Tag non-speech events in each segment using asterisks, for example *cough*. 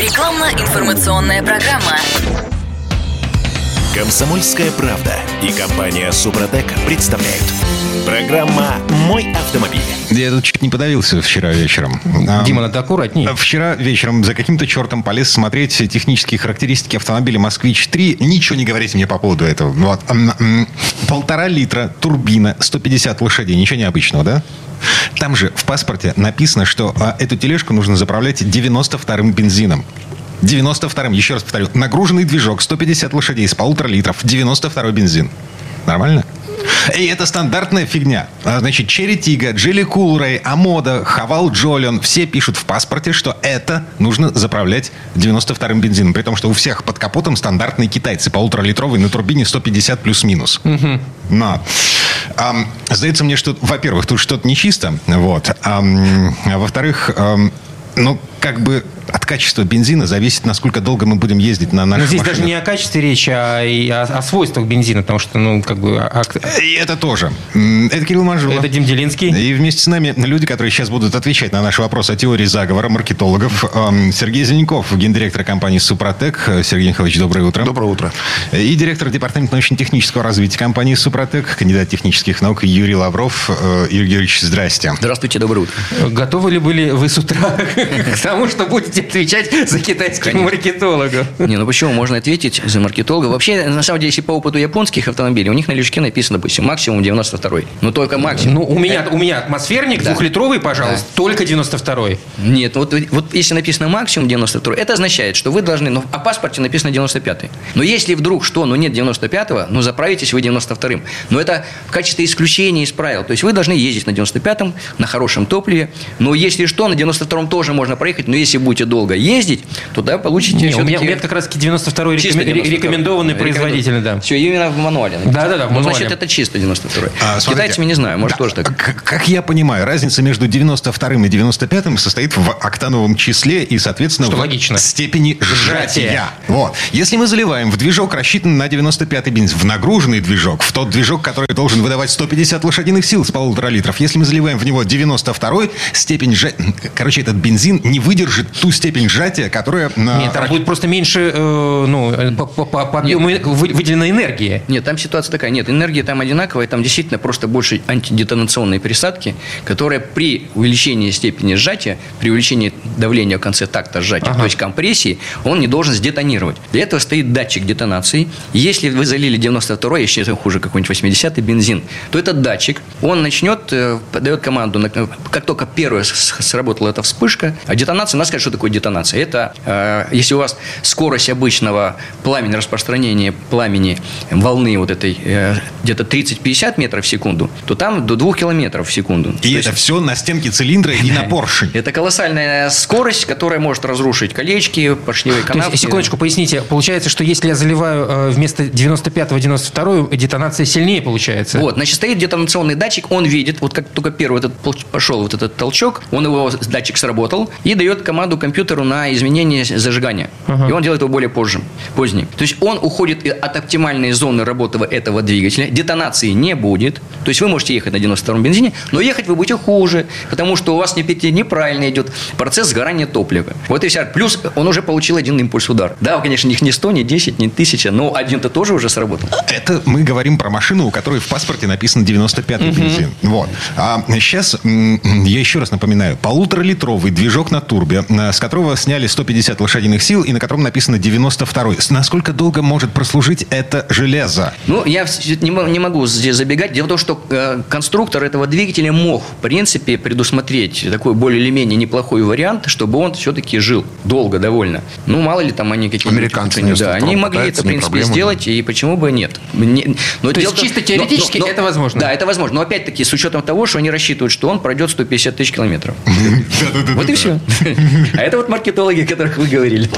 Рекламно-информационная программа. Комсомольская правда и компания Супротек представляют. Программа «Мой автомобиль». Я тут чуть не подавился вчера вечером. Дима, надо аккуратней. Вчера вечером за каким-то чертом полез смотреть технические характеристики автомобиля «Москвич-3». Ничего не говорите мне по поводу этого. Вот. Полтора литра, турбина, 150 лошадей. Ничего необычного, да? Там же в паспорте написано, что а, эту тележку нужно заправлять 92-м бензином. 92-м, еще раз повторю, нагруженный движок, 150 лошадей с полутора литров, 92-й бензин. Нормально? И это стандартная фигня. А, Значит, Черри Тига, Джилли Кулрей, Амода, Хавал Джолион все пишут в паспорте, что это нужно заправлять 92-м бензином. При том, что у всех под капотом стандартные китайцы, полуторалитровый на турбине 150 плюс-минус. Но. Ам, сдается мне, что, во-первых, тут что-то нечисто. Вот. Ам, а во-вторых, ам, ну, как бы от качества бензина зависит, насколько долго мы будем ездить на Но наших здесь машинах. даже не о качестве речи, а и о, о свойствах бензина, потому что, ну, как бы... а- И это тоже. Это Кирилл Манжула. Это Дим Делинский. И вместе с нами люди, которые сейчас будут отвечать на наши вопросы о теории заговора маркетологов. Сергей Зеленков, гендиректор компании «Супротек». Сергей Николаевич, доброе утро. Доброе утро. И директор департамента научно-технического развития компании «Супротек», кандидат технических наук Юрий Лавров. Э, Юрий Георгиевич, здрасте. Здравствуйте, доброе утро. Готовы ли были вы с утра к *laughs* тому, что будете отвечать за китайских маркетологов? Не, ну почему? Можно ответить за маркетолога. Вообще, на самом деле, если по опыту японских автомобилей, у них на лючке написано, допустим, максимум 92 Ну, только максимум. Ну, у меня, у меня атмосферник Да. двухлитровый, пожалуйста, только 92-й. Нет, вот, вот если написано максимум 92 это означает, что вы должны, ну, о паспорте написано 95 Но если вдруг что, ну, нет 95-го, ну, заправитесь вы 92-м. Но это в качестве исключения из правил. То есть вы должны ездить на 95-м, на хорошем топливе. Но если что, на 92-м тоже можно проехать, но если будете долго ездить, то да, получите Не, у, все-таки... меня, у меня как раз 92-й Чисто рекомен- 92-й. рекомендованный производитель, да. Все, именно в мануале. Да-да-да, в Ну, мануале. значит, это чисто 92-й. А, С смотрите. китайцами не знаю, может, Да, тоже так. Как, как я понимаю, разница между 92 и 95 состоит в октановом числе и, соответственно, Что в логично. степени сжатия. Сжатия. Вот. Если мы заливаем в движок, рассчитанный на 95 бензин, в нагруженный движок, в тот движок, который должен выдавать 150 лошадиных сил с полутора литров, если мы заливаем в него 92 степень сжатия... Короче, этот бензин не выдержит ту степень сжатия, которая... на- Нет, там будет просто меньше э, ну, э, по, по- по- по объему вы- выделенной энергии. Нет, там ситуация такая. Нет, энергия там одинаковая, там действительно просто больше антидетонационной присадки, которая при увеличении степени сжатия, при увеличении давления в конце такта сжатия, то есть компрессии, он не должен сдетонировать. Для этого стоит датчик детонации. Если вы залили 92 я считаю, хуже какой-нибудь 80-й бензин, то этот датчик, он начнет, э, дает команду, как только первая сработала эта вспышка, а детонация, надо сказать, что такое детонация. Это, э, если у вас скорость обычного пламени, распространения пламени волны вот этой э, где-то 30-50 метров в секунду, то там до 2 километров в секунду. И То это есть все на стенке цилиндра и на поршень. *laughs* это колоссальная скорость, которая может разрушить колечки, поршневые канавки. есть, секундочку, поясните. Получается, что если я заливаю э, вместо 95-го 92-ю, детонация сильнее получается? Вот, значит, стоит детонационный датчик, он видит, вот как только первый этот пошел вот этот толчок, он его, датчик сработал, и дает команду компьютеру на изменение зажигания. И он делает его более позже, позднее. То есть он уходит от оптимальной зоны работы этого двигателя, детонации не будет, то есть вы можете ехать на 92-м бензине, но ехать вы будете хуже, потому что у вас не, неправильно идет процесс сгорания топлива. Вот и вся. Плюс он уже получил один импульс удар. Да, конечно, их не 100, не 10, не 1000, но один-то тоже уже сработал. Это мы говорим про машину, у которой в паспорте написан 95-й бензин. Вот. А сейчас я еще раз напоминаю. Полуторалитровый движок на турбе, э, с которого сняли 150 лошадиных сил и на котором написано 92-й. С- Насколько долго может прослужить это железо? Ну, я не, мо- не могу здесь забегать. Дело в том, что э, конструктор этого двигателя мог, в принципе, предусмотреть такой более или менее неплохой вариант, чтобы он все-таки жил долго довольно. Ну, мало ли там они какие-нибудь... Американцы Да, 92 они могли это, в не принципе, проблема, сделать, и почему бы нет. Не- но То дело есть том- чисто теоретически это возможно? Да, это возможно. Но опять-таки с учетом того, что они рассчитывают, что он пройдет 150 тысяч километров. *laughs* Вот и все. *laughs* А это вот маркетологи, о которых вы говорили.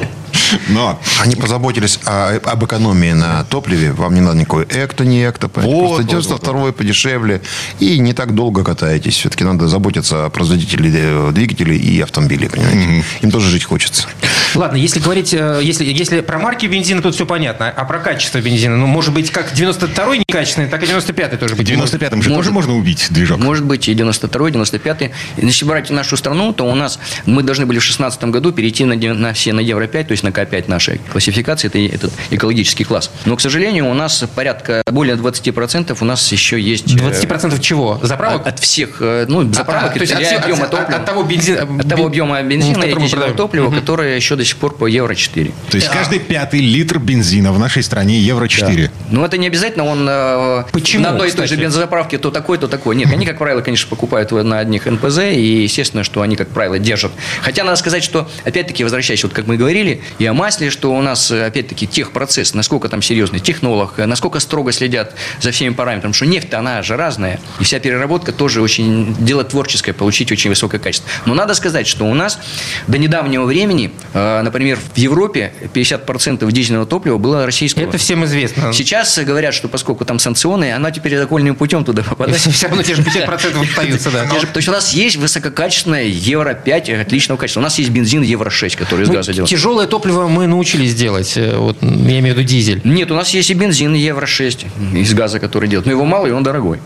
Но Они позаботились о- об экономии на топливе. Вам не надо никакой экто, не экто. Вот, Просто вот, 92 подешевле. И не так долго катаетесь. Все-таки надо заботиться о производителе э, двигателей и автомобилей. Понимаете? Им тоже жить хочется. Ладно, если говорить, э, если, если про марки бензина, тут все понятно. А про качество бензина, ну, может быть, как 92-й некачественный, так и 95-й тоже быть. 95-м же Может. тоже можно убить движок. Может быть, и 92-й, 95-й. Если брать нашу страну, то у нас мы должны были в 2016 году перейти на, на все на Евро-5, то есть на К5 нашей классификации, это и- этот экологический класс. Но, к сожалению, у нас порядка более 20% у нас еще есть... э, 20% чего? Заправок? От, от всех, э, ну, А, заправок, то есть и от, всех- объема от- топлива. от того бензина, От того объема бензина и дизельного продаем. топлива, Мгм. которое еще до сих пор по Евро-4. То есть каждый пятый литр бензина в нашей стране евро 4. Но это не обязательно он э, Почему, на одной и той же кстати? бензозаправке то такой, то такой. Нет, они, как правило, конечно, покупают на одних НПЗ, и естественно, что они, как правило, держат. Хотя надо сказать, что, опять-таки, возвращаясь, вот как мы говорили, и о масле, что у нас, э, опять-таки, техпроцесс, насколько там серьезный технолог, э, насколько строго следят за всеми параметрами, что нефть она же разная, и вся переработка тоже очень дело творческое, получить очень высокое качество. Но надо сказать, что у нас до недавнего времени, э, например, в Европе 50% дизельного топлива было российского. Это всем известно. Сейчас говорят, что поскольку там санкционы, она теперь окольным путем туда попадает. все, равно те же *laughs* 50% остаются, да. То есть у нас есть высококачественное Евро-5 отличного качества. У нас есть бензин Евро-6, который из Ну, газа делает. тяжелое топливо мы научились делать. э, Вот, я имею в виду дизель. Нет, у нас есть и бензин Евро-6 из газа, который делает. Но его мало, и он дорогой.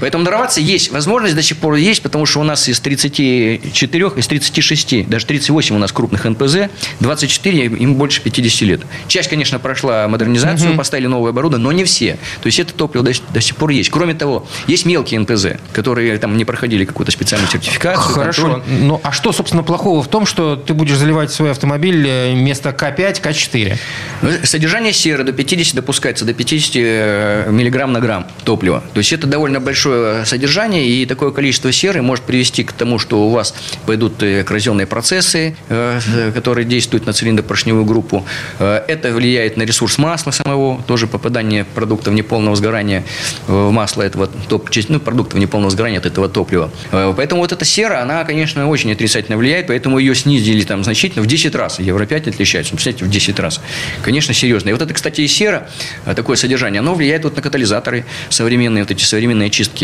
Поэтому дорваться есть. Возможность до сих пор есть, потому что у нас из 34, из 36, даже 38 у нас крупных НПЗ, 24 им больше 50 лет. Часть, конечно, прошла модернизацию, поставили новое оборудование, но не все. То есть это топливо до, до сих пор есть. Кроме того, есть мелкие НПЗ, которые там не проходили какую-то специальную сертификацию. Хорошо. контроль. Ну, а что, собственно, плохого в том, что ты будешь заливать свой автомобиль э, вместо К5, К4? Ну, Содержание серы до 50 допускается до 50 э, миллиграмм на грамм топлива. То есть это довольно большое содержание, и такое количество серы может привести к тому, что у вас пойдут э, коррозионные процессы, э, э, которые действуют на цилиндропоршневую группу. Это влияет на ресурс масла самого, тоже попадание продуктов неполного сгорания в масло этого топ, ну, продуктов неполного сгорания от этого топлива. Поэтому вот эта сера, она, конечно, очень отрицательно влияет, поэтому ее снизили там значительно в 10 раз. Евро-5 отличается, ну, представляете, в 10 раз. Конечно, серьезно. И вот это, кстати, и сера, такое содержание, оно влияет вот на катализаторы современные, вот эти современные чистки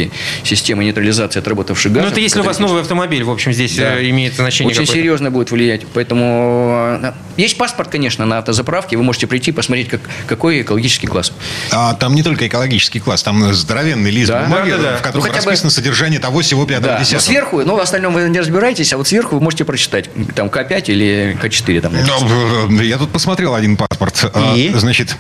системы нейтрализации отработавших Ну, газов. это если у вас новый автомобиль, в общем, здесь Да. э, имеет значение Очень какое-то. серьезно будет влиять. Поэтому э, есть паспорт, конечно, на автозаправке. Вы можете прийти посмотреть, как, какой экологический класс. А там не только экологический класс, там здоровенный лист Да. бумаги, Да-да-да. в котором Ну, хотя бы- расписано содержание того, всего, пятого, Да. Но сверху, ну, в остальном вы не разбираетесь, а вот сверху вы можете прочитать, там К5 или К4. Там, Ну, Я тут посмотрел один паспорт. А, И? Значит,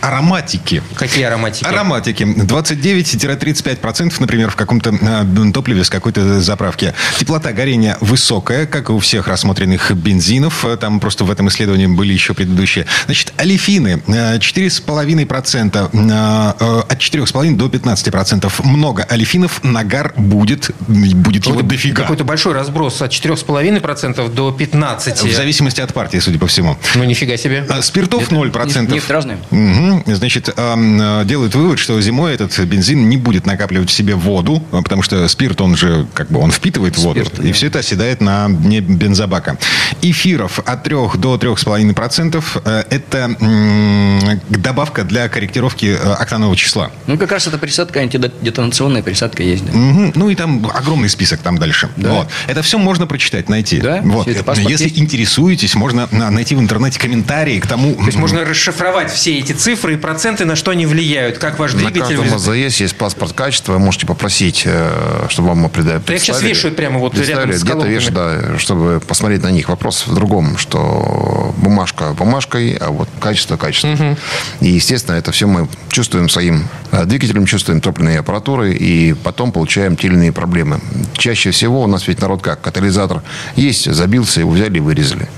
ароматики. Какие ароматики? Ароматики. 29-35%, например, в каком-то а, топливе с какой-то заправки. Теплота горения высокая, как и у всех рассмотренных бензинов. А, Там просто в этом исследовании были еще предыдущие. Значит, олефины. а, 4,5%. а, а, От 4,5% до 15%. Много олефинов. Нагар будет. Будет его Какой-то- дофига. Какой-то большой разброс от 4,5% до 15%. В зависимости от партии, судя по всему. Ну, нифига себе. Спиртов 0%. Нефть разная. Мгм. Значит, ам, э, делают вывод, что зимой этот бензин не будет накапливать в себе воду, а, потому что спирт, он же, как бы, он впитывает воду, Спирт, и да. все это оседает на дне бензобака. Эфиров от 3 до 3,5% э, это м, добавка для корректировки э, октанового числа. Ну, как раз эта присадка, антидетонационная присадка есть. Да. Мгм. Ну и там огромный список там дальше. Да. Вот. Это все можно прочитать, найти. Да, вот. Если есть. интересуетесь, можно найти в интернете комментарии к тому. То есть можно расшифровать все эти цифры и проценты, на что они влияют, как ваш На двигатель... каждом АЗС есть паспорт качества. Вы можете попросить, э, чтобы вам Да их сейчас вешают прямо вот рядом с где-то вешают, да, чтобы посмотреть на них. Вопрос в другом, что бумажка бумажкой, а вот качество качество. И, естественно, это все мы чувствуем своим э, двигателем, чувствуем топливной аппаратурой, и потом получаем те или иные проблемы. Чаще всего у нас ведь народ как? Катализатор есть, забился, его взяли и вырезали.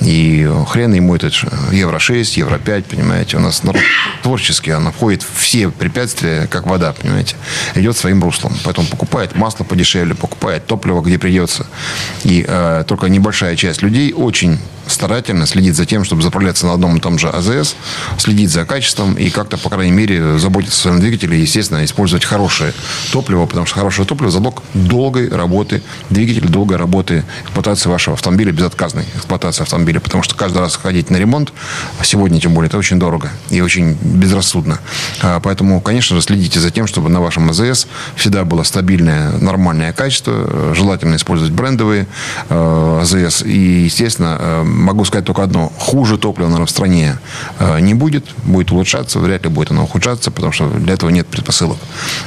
И хрен ему этот Евро-6, Евро-5, понимаете. У нас народ творческий, она входит все препятствия, как вода, понимаете. Идет своим руслом. Поэтому покупает масло подешевле, покупает топливо, где придется. И э, только небольшая часть людей очень старательно следит за тем, чтобы заправляться на одном и том же АЗС, следить за качеством и как-то, по крайней мере, заботиться о своем двигателе естественно, использовать хорошее топливо, потому что хорошее топливо – залог долгой работы двигателя, долгой работы эксплуатации вашего автомобиля, безотказной эксплуатации автомобиля, потому что каждый раз ходить на ремонт, сегодня тем более, это очень дорого и очень безрассудно. А, Поэтому, конечно же, следите за тем, чтобы на вашем АЗС всегда было стабильное, нормальное качество, желательно использовать брендовые э, АЗС и, естественно, э, могу сказать только одно. Хуже топлива, наверное, в стране э, не будет. Будет улучшаться, вряд ли будет оно ухудшаться, потому что для этого нет предпосылок.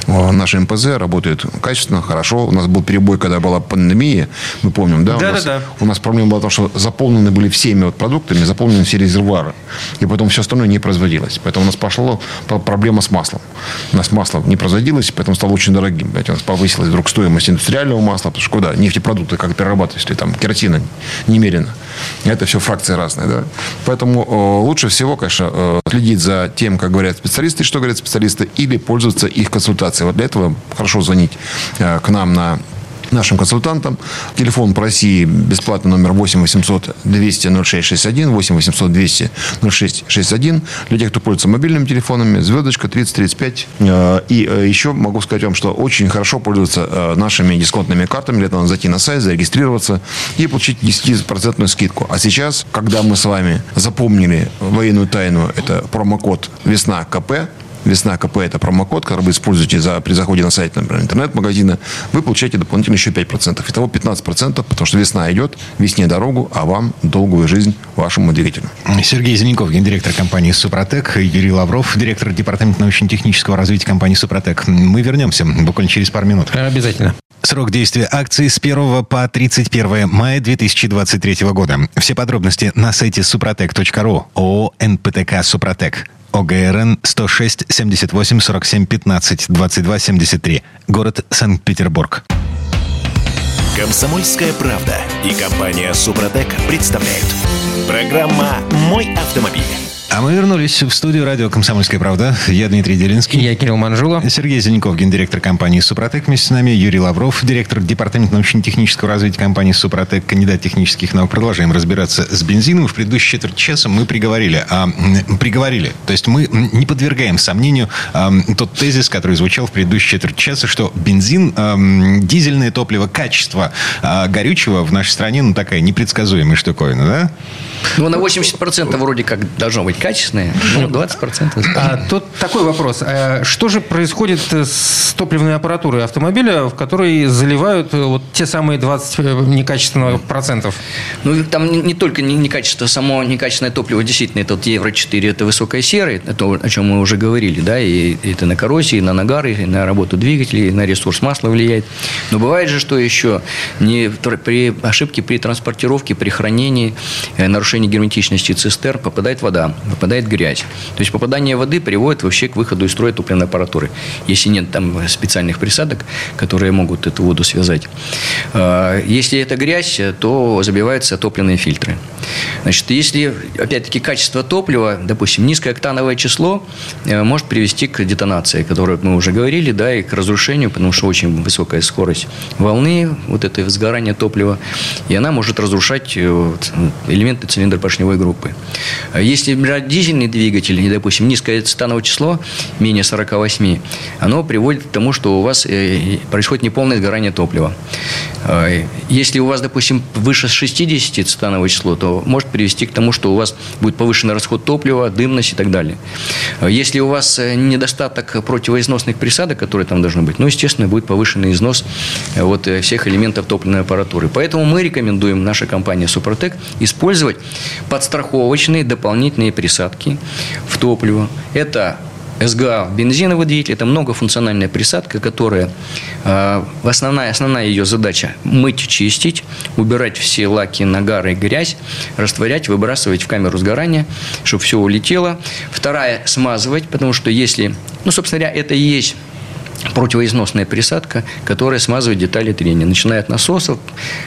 Наши МПЗ работают качественно, хорошо. У нас был перебой, когда была пандемия, мы помним, да? Да, у нас, да, да. У нас проблема была в том, что заполнены были всеми вот продуктами, заполнены все резервуары. И потом все остальное не производилось. Поэтому у нас пошла проблема с маслом. У нас масло не производилось, поэтому стало очень дорогим. У нас повысилась вдруг стоимость индустриального масла, потому что куда? Нефтепродукты как перерабатывать, если там керосина немерено. Это все фракции разные, да. Поэтому э, лучше всего, конечно, э, следить за тем, как говорят специалисты, что говорят специалисты, или пользоваться их консультацией. Вот для этого хорошо звонить э, к нам на нашим консультантам. Телефон по России бесплатный номер 8 800 200 0661, 8 800 200 0661. Для тех, кто пользуется мобильными телефонами, звездочка 3035. Э, и э, еще могу сказать вам, что очень хорошо пользоваться э, нашими дисконтными картами. Для этого надо зайти на сайт, зарегистрироваться и получить 10% скидку. А сейчас, когда мы с вами запомнили военную тайну, это промокод «Весна КП», Весна КП – это промокод, который вы используете за, при заходе на сайт, например, интернет-магазина. Вы получаете дополнительно еще 5%. Итого 15%, потому что весна идет, весне дорогу, а вам долгую жизнь вашему двигателю. Сергей Зеленков, гендиректор компании «Супротек», Юрий Лавров, директор департамента научно-технического развития компании «Супротек». Мы вернемся буквально через пару минут. Обязательно. Срок действия акции с 1 по 31 мая 2023 года. Все подробности на сайте супротек.ру. ООО «НПТК Супротек». ОГРН 106 78 47 15 22 73. Город Санкт-Петербург. Комсомольская правда и компания Супротек представляют. Программа «Мой автомобиль». А мы вернулись в студию радио «Комсомольская правда». Я Дмитрий Делинский. Я Кирилл Манжула. Сергей Зеленков, гендиректор компании «Супротек». Вместе с нами Юрий Лавров, директор департамента научно-технического развития компании «Супротек», кандидат технических наук. Продолжаем разбираться с бензином. В предыдущей четверть часа мы приговорили. А, приговорили. То есть мы не подвергаем сомнению а, тот тезис, который звучал в предыдущей четверть часа, что бензин, а, дизельное топливо, качество а, горючего в нашей стране, ну, такая непредсказуемая штуковина, да? Ну, на 80% вроде как должно быть качественное, ну, 20%. А тут такой вопрос. А что же происходит с топливной аппаратурой автомобиля, в которой заливают вот те самые 20 некачественных процентов? Ну, там не, не только некачество, само некачественное топливо, действительно, это вот Евро-4, это высокая сера, это то, о чем мы уже говорили, да, и это на коррозии, на нагары, и на работу двигателей, на ресурс масла влияет. Но бывает же, что еще не при ошибке при транспортировке, при хранении, нарушении герметичности цистерн попадает вода, попадает грязь. То есть попадание воды приводит вообще к выходу из строя топливной аппаратуры. Если нет там специальных присадок, которые могут эту воду связать. А, если это грязь, то забиваются топливные фильтры. Значит, если, опять-таки, качество топлива, допустим, низкое октановое число э, может привести к детонации, о которой мы уже говорили, да, и к разрушению, потому что очень высокая скорость волны, вот это сгорание топлива, и она может разрушать э, элементы цилиндропоршневой группы. Если брать дизельный двигатель, допустим, низкое цитановое число, менее 48, оно приводит к тому, что у вас э, происходит неполное сгорание топлива. Если у вас, допустим, выше 60 цитановое число, то может привести к тому, что у вас будет повышенный расход топлива, дымность и так далее. Если у вас э, недостаток противоизносных присадок, которые там должны быть, ну, естественно, будет повышенный износ э, вот э, всех элементов топливной аппаратуры. Поэтому мы рекомендуем, наша компания Супротек, использовать подстраховочные дополнительные присадки в топливо. Это СГА бензиновый двигатель – это многофункциональная присадка, которая э, основная, основная ее задача – мыть, чистить, убирать все лаки, нагары, грязь, растворять, выбрасывать в камеру сгорания, чтобы все улетело. Вторая – смазывать, потому что если, ну, собственно говоря, это и есть противоизносная присадка, которая смазывает детали трения, начиная от насосов,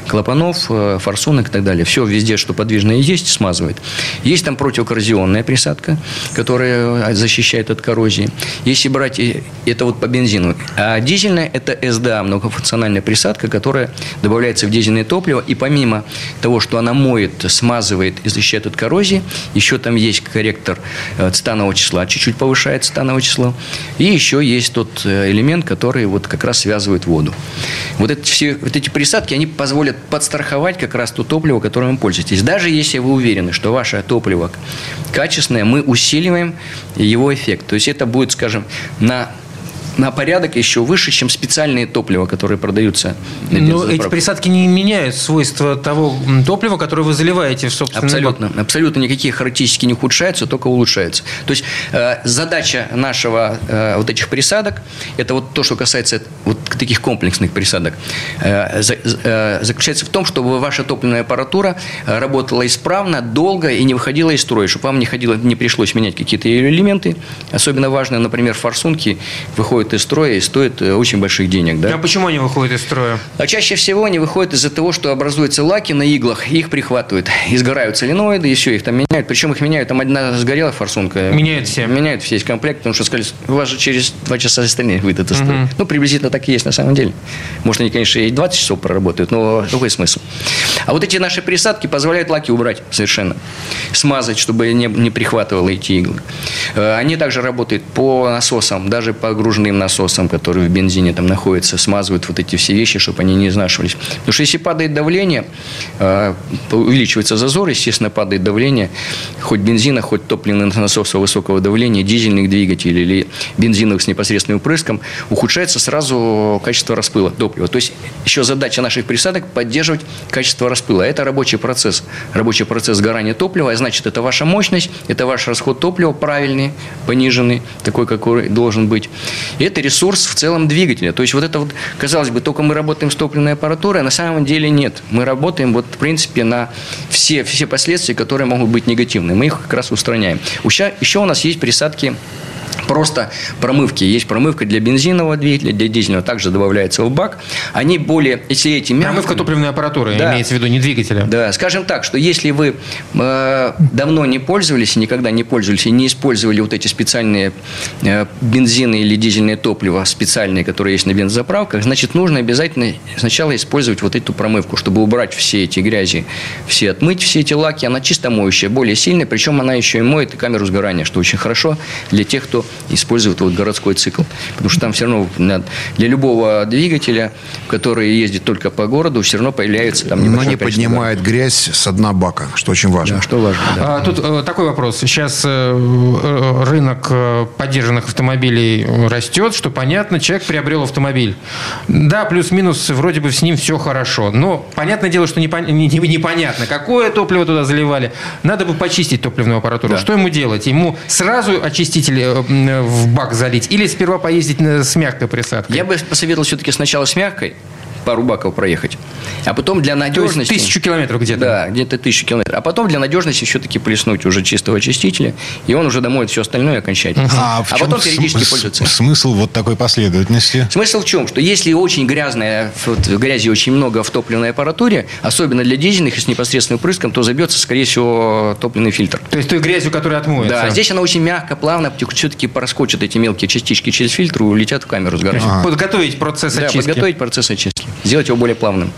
клапанов, э, форсунок и так далее. Все везде, что подвижное есть, смазывает. Есть там противокоррозионная присадка, которая э, защищает от коррозии. Если брать, это вот по бензину. А дизельная – это СДА, многофункциональная присадка, которая добавляется в дизельное топливо. И помимо того, что она моет, смазывает и защищает от коррозии, еще там есть корректор э, цитанового числа, чуть-чуть повышает цитановое число. И еще есть тот элемент, который вот как раз связывает воду. Вот, эти все, вот эти присадки, они позволят подстраховать как раз то топливо, которым вы пользуетесь. Даже если вы уверены, что ваше топливо качественное, мы усиливаем его эффект. То есть это будет, скажем, на на порядок еще выше, чем специальные топлива, которые продаются на Но эти присадки не меняют свойства того топлива, которое вы заливаете в собственный Абсолютно. Абсолютно никакие характеристики не ухудшаются, только улучшаются. То есть э, задача нашего э, вот этих присадок, это вот то, что касается вот таких комплексных присадок, э, за- э, заключается в том, чтобы ваша топливная аппаратура э, работала исправно, долго и не выходила из строя, чтобы вам не, ходило, не пришлось менять какие-то элементы. Особенно важно, например, форсунки выходят из строя и стоят э, очень больших денег. Да? А почему они выходят из строя? А чаще всего они выходят из-за того, что образуются лаки на иглах, их прихватывают. *laughs* И сгорают соленоиды, и все, их там меняют. Причем их меняют, там одна сгорела форсунка. Меняют все. Меняют все весь комплект, потому что сказали, у вас же через два часа остальные выйдут из строя. Ну, приблизительно так и есть на самом деле. Может, они, конечно, и 20 часов проработают, но какой смысл? А вот эти наши присадки позволяют лаки убрать совершенно. Смазать, чтобы не, не прихватывало эти иглы. Э, Они также работают по насосам, даже по груженным насосам, которые в бензине там находятся, смазывают вот эти все вещи, чтобы они не изнашивались. Потому что если падает давление, э, увеличивается зазор, естественно, падает давление, хоть бензина, хоть топливных насосов высокого давления, дизельных двигателей или бензиновых с непосредственным впрыском, ухудшается сразу качество распыла топлива. То есть еще задача наших присадок поддерживать качество распыла. Это рабочий процесс. Рабочий процесс сгорания топлива, а значит, это ваша мощность, это ваш расход топлива правильный, пониженный, такой, какой должен быть. Это ресурс в целом двигателя. То есть вот это вот, казалось бы, только мы работаем с топливной аппаратурой, а на самом деле нет. Мы работаем вот, в принципе, на все, все последствия, которые могут быть негативные. Мы их как раз устраняем. Еще, еще у нас есть присадки Просто промывки. Есть промывка для бензинового двигателя, для дизельного. Также добавляется в бак. Они более, если эти мягкие... Промывка топливной аппаратуры, Да. имеется в виду, не двигателя. Да, скажем так, что если вы э, давно не пользовались, никогда не пользовались и не использовали вот эти специальные э, бензины или дизельные топлива специальные, которые есть на бензозаправках, значит, нужно обязательно сначала использовать вот эту промывку, чтобы убрать все эти грязи, все отмыть, все эти лаки. Она чисто моющая, более сильная, причем она еще и моет и камеру сгорания, что очень хорошо для тех, кто использует вот городской цикл. Потому что там все равно для любого двигателя, который ездит только по городу, все равно появляется там Но небольшое не количество поднимает грязь со дна бака, что очень важно. да, что важно. да. А, Тут э, такой вопрос. Сейчас э, э, рынок э, поддержанных автомобилей растет, что понятно, человек приобрел автомобиль. Да, плюс-минус, вроде бы с ним все хорошо. Но понятное дело, что непон- не- не- непонятно, какое топливо туда заливали. Надо бы почистить топливную аппаратуру. Да. Что ему делать? Ему сразу очиститель э, в бак залить или сперва поездить с мягкой присадкой? Я бы посоветовал все-таки сначала с мягкой, пару баков проехать, а потом для То есть надежности... тысячу километров где-то? Да, где-то тысячу километров. А потом для надежности все-таки плеснуть уже чистого очистителя, и он уже домоет все остальное окончательно. А, в чем потом периодически пользоваться. смысл вот такой последовательности? Смысл в чем? Что если очень грязная, вот, грязи очень много в топливной аппаратуре, особенно для дизельных и с непосредственным впрыском, то забьется, скорее всего, топливный фильтр. То есть той грязью, которая отмоется? Да, здесь она очень мягко, плавно, все-таки проскочат эти мелкие частички через фильтр и улетят в камеру сгорания. Подготовить процесс Да, очистки. подготовить процесс очистки. Сделать его более плавным.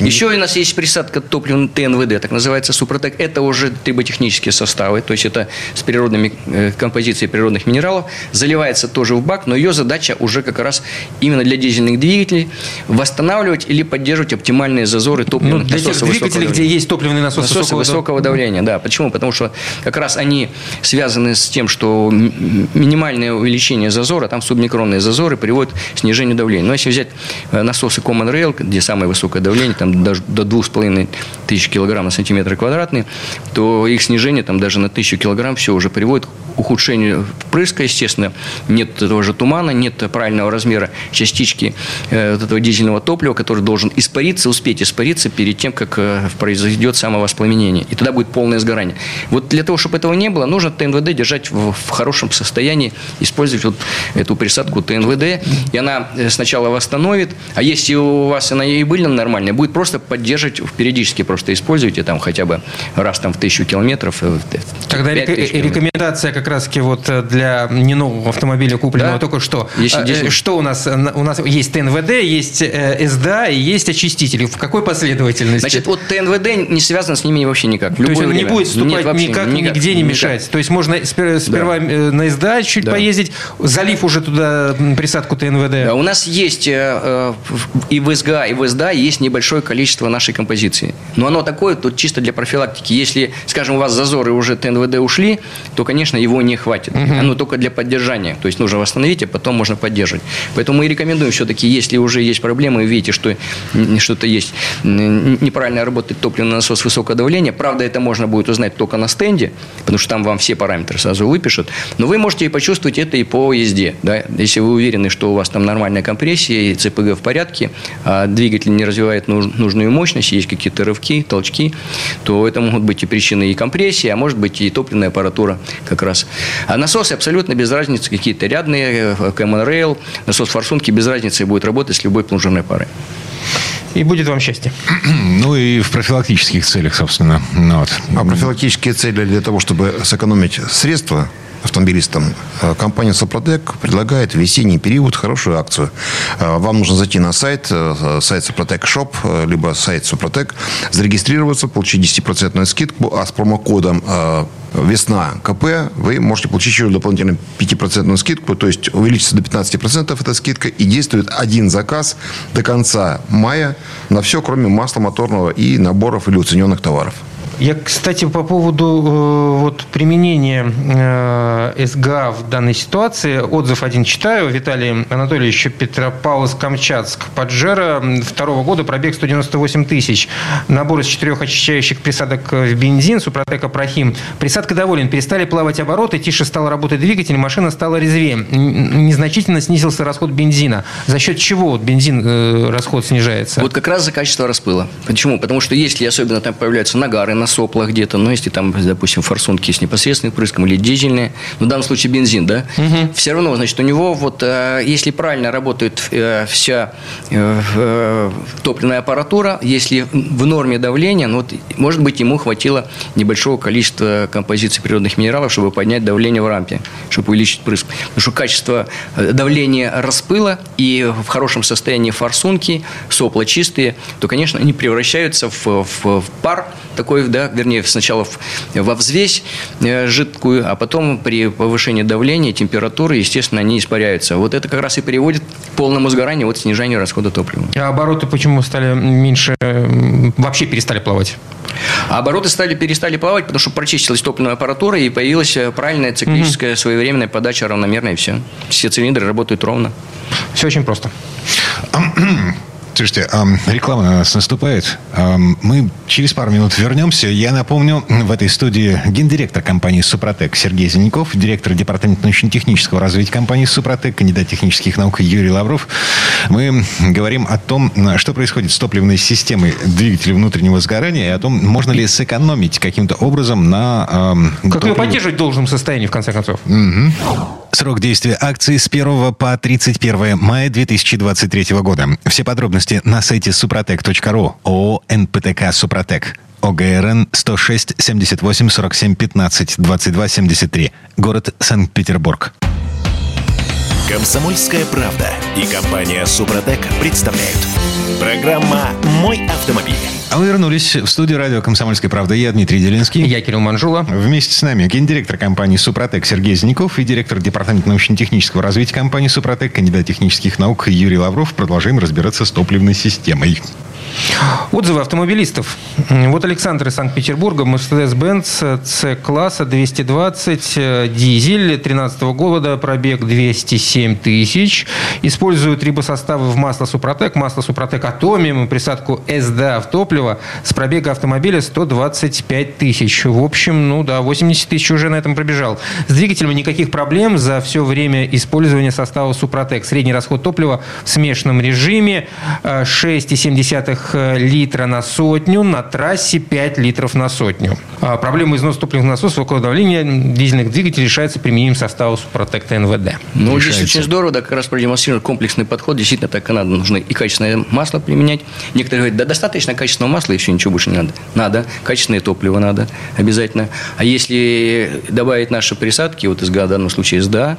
Еще у нас есть присадка топлива ТНВД, так называется Супротек. Это уже триботехнические составы, то есть это с природными э, композицией природных минералов. Заливается тоже в бак, но ее задача уже как раз именно для дизельных двигателей восстанавливать или поддерживать оптимальные зазоры Ну, топливных для тех насосов высокого двигателей, где есть топливный насос, Насосы высокого, высокого, давления, да. Почему? Потому что как раз они связаны с тем, что минимальное увеличение зазора, там субмикронные зазоры приводят к снижению давления. Но если взять э, насосы Common Rail, где самое высокое давление, там даже до 2,5 тысяч килограмм на сантиметр квадратный, то их снижение там даже на тысячу килограмм все уже приводит к ухудшению впрыска, естественно. Нет этого же тумана, нет правильного размера частички э, вот этого дизельного топлива, который должен испариться, успеть испариться перед тем, как э, произойдет самовоспламенение. И тогда будет полное сгорание. Вот для того, чтобы этого не было, нужно ТНВД держать в, в хорошем состоянии, использовать вот эту присадку ТНВД, и она э, сначала восстановит, а если у вас она и были нормальная, будет просто поддерживать, периодически просто используйте там хотя бы раз там в тысячу километров. э, в Тогда тысяч километров. рекомендация как раз-таки вот э, для не нового автомобиля купленного, Да. только что. Если Э, дизель. Что у нас? Э, У нас есть ТНВД, есть э, СДА и есть очистители. В какой последовательности? Значит, вот ТНВД не связан с ними вообще никак. То есть он не время. будет вступать Нет, вообще никак, никак, нигде не никак. мешать. То есть можно спер- сперва э, на СДА чуть Да. поездить, залив уже туда присадку ТНВД. Да, у нас есть э, э, и в СГА, и в СДА есть небольшое количество нашей композиции. Но оно такое тут чисто для профилактики. Если, скажем, у вас зазоры уже ТНВД ушли, то, конечно, его не хватит. Угу. Оно только для поддержания. То есть нужно восстановить, а потом можно поддерживать. Поэтому мы рекомендуем все-таки, если уже есть проблемы, видите, что что-то есть, неправильно работает топливный насос высокого давления, правда, это можно будет узнать только на стенде, потому что там вам все параметры сразу выпишут, но вы можете и почувствовать это и по езде. Да? Если вы уверены, что у вас там нормальная компрессия и ЦПГ в порядке, двигатель не развивает нужную мощность, есть какие-то рывки, толчки, то это могут быть и причины и компрессии, а может быть и топливная аппаратура как раз. А насосы абсолютно без разницы, какие-то рядные, Common Rail, насос форсунки без разницы будет работать с любой плунжерной парой. И будет вам счастье. *clears throat* Ну и в профилактических целях, собственно. Ну, вот. А профилактические цели для того, чтобы сэкономить средства, автомобилистам, э, компания «Супротек» предлагает в весенний период хорошую акцию. Э, вам нужно зайти на сайт, э, сайт «Супротек Shop», либо сайт «Супротек», зарегистрироваться, получить 10% скидку, а с промокодом «Весна КП» вы можете получить еще дополнительную 5% скидку, то есть увеличится до 15% эта скидка, и действует один заказ до конца мая на все, кроме масла моторного и наборов или уцененных товаров. Я, кстати, по поводу э, вот, применения э, СГА в данной ситуации, отзыв один читаю. Виталий Анатольевич, Петропавловск-Камчатск, Паджеро, второго года, пробег 198 тысяч. Набор из четырех очищающих присадок в бензин, Супротека Прохим. Присадка доволен, перестали плавать обороты, тише стал работать двигатель, машина стала резвее. Незначительно снизился расход бензина. За счет чего бензин э, расход снижается? Вот как раз за качество распыла. Почему? Потому что если особенно там появляются нагары на соплах где-то, но если там, допустим, форсунки с непосредственным прыском или дизельные, ну, в данном случае бензин, да, угу. все равно, значит, у него вот, э, если правильно работает э, вся э, топливная аппаратура, если в норме давления, ну, вот, может быть, ему хватило небольшого количества композиций природных минералов, чтобы поднять давление в рампе, чтобы увеличить прыск. Потому что качество давления распыла и в хорошем состоянии форсунки, сопла чистые, то, конечно, они превращаются в, в, в пар такой, да, да, вернее, сначала во взвесь э, жидкую, а потом при повышении давления, температуры, естественно, они испаряются. Вот это как раз и приводит к полному сгоранию, вот снижению расхода топлива. А обороты почему стали меньше, вообще перестали плавать? А обороты стали, перестали плавать, потому что прочистилась топливная аппаратура и появилась э, правильная циклическая угу. своевременная подача равномерная, и все. Все цилиндры работают ровно. Все очень просто. *clears throat* *clears throat* Слушайте, реклама на нас наступает. Мы через пару минут вернемся. Я напомню, в этой студии гендиректор компании «Супротек» Сергей Зеленяков, директор департамента научно-технического развития компании «Супротек», кандидат технических наук Юрий Лавров. Мы говорим о том, что происходит с топливной системой двигателя внутреннего сгорания и о том, можно ли сэкономить каким-то образом на... Как топливе. ее поддерживать в должном состоянии, в конце концов. Угу. Срок действия акции с 1 по 31 мая 2023 года. Все подробности на сайте suprotec.ru. ООО «НПТК Супротек». ОГРН 106 78 47 15 22 73. Город Санкт-Петербург. Комсомольская правда и компания Супротек представляют. Программа «Мой автомобиль». А мы вернулись в студию радио «Комсомольская правда». Я Дмитрий Делинский. Я Кирилл Манжула. Вместе с нами гендиректор компании «Супротек» Сергей Зиняков и директор департамента научно-технического развития компании «Супротек», кандидат технических наук Юрий Лавров. Продолжаем разбираться с топливной системой. Отзывы автомобилистов. Вот Александр из Санкт-Петербурга, Mercedes-Benz C-класса 220, э, дизель 2013 года, пробег 207 тысяч. Используют рибосоставы в масло Супротек, масло Супротек Атомиум и присадку СДА в топливо с пробега автомобиля 125 тысяч. В общем, ну да, 80 тысяч уже на этом пробежал. С двигателем никаких проблем за все время использования состава Супротек. Средний расход топлива в смешанном режиме 6,7 э, литра на сотню, на трассе 5 литров на сотню. А проблема износа топливных насосов около давления дизельных двигателей решается применением состава Супротек ТНВД. Ну, решается. здесь очень здорово, да, как раз продемонстрировать комплексный подход. Действительно, так и надо. Нужно и качественное масло применять. Некоторые говорят, да достаточно качественного масла, и все, ничего больше не надо. Надо. Качественное топливо надо обязательно. А если добавить наши присадки, вот из ГА, в данном случае СДА,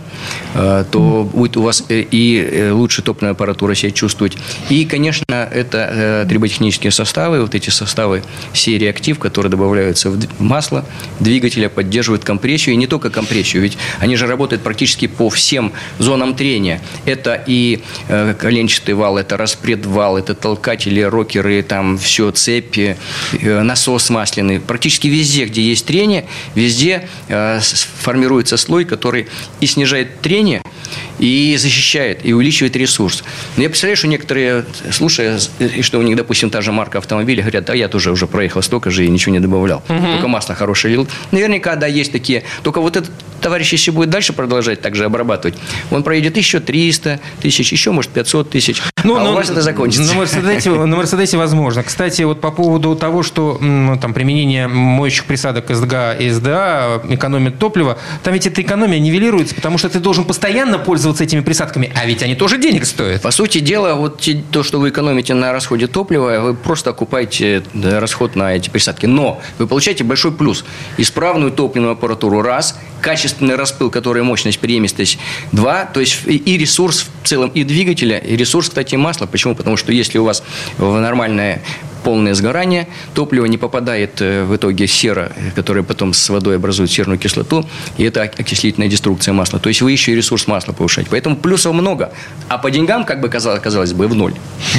э, то будет у вас э, и э, лучше топливная аппаратура себя чувствовать. И, конечно, это триботехнические составы. Вот эти составы серии «Актив», которые добавляются в масло двигателя, поддерживают компрессию. И не только компрессию, ведь они же работают практически по всем зонам трения. Это и э, коленчатый вал, это распредвал, это толкатели, рокеры, там все, цепи, э, насос масляный. Практически везде, где есть трение, везде э, формируется слой, который и снижает трение, и защищает, и увеличивает ресурс. Но я представляю, что некоторые, слушая, что у них, допустим, та же марка автомобиля, говорят, да, я тоже уже проехал столько же и ничего не добавлял. Угу. Только масло хорошее лил. Наверняка, да, есть такие. Только вот этот товарищ, если будет дальше продолжать так же обрабатывать, он проедет еще 300 тысяч, еще, может, 500 тысяч. Ну, а но, у вас это закончится. На Мерседесе, на Мерседесе возможно. Кстати, вот по поводу того, что ну, там применение моющих присадок СДГА и СДА экономит топливо, там ведь эта экономия нивелируется, потому что ты должен постоянно пользоваться этими присадками, а ведь они тоже денег стоят. По сути дела, вот то, что вы экономите на расходе топлива, вы просто окупаете расход на эти присадки. Но вы получаете большой плюс. Исправную топливную аппаратуру – раз, качественный распыл, который мощность, переемистость – два, то есть и ресурс в целом и двигателя, и ресурс, кстати, масла. Почему? Потому что если у вас в нормальное полное сгорание, топливо не попадает э, в итоге сера, которая потом с водой образует серную кислоту, и это окислительная деструкция масла. То есть вы еще и ресурс масла повышаете. Поэтому плюсов много. А по деньгам, как бы казалось, казалось бы, в ноль.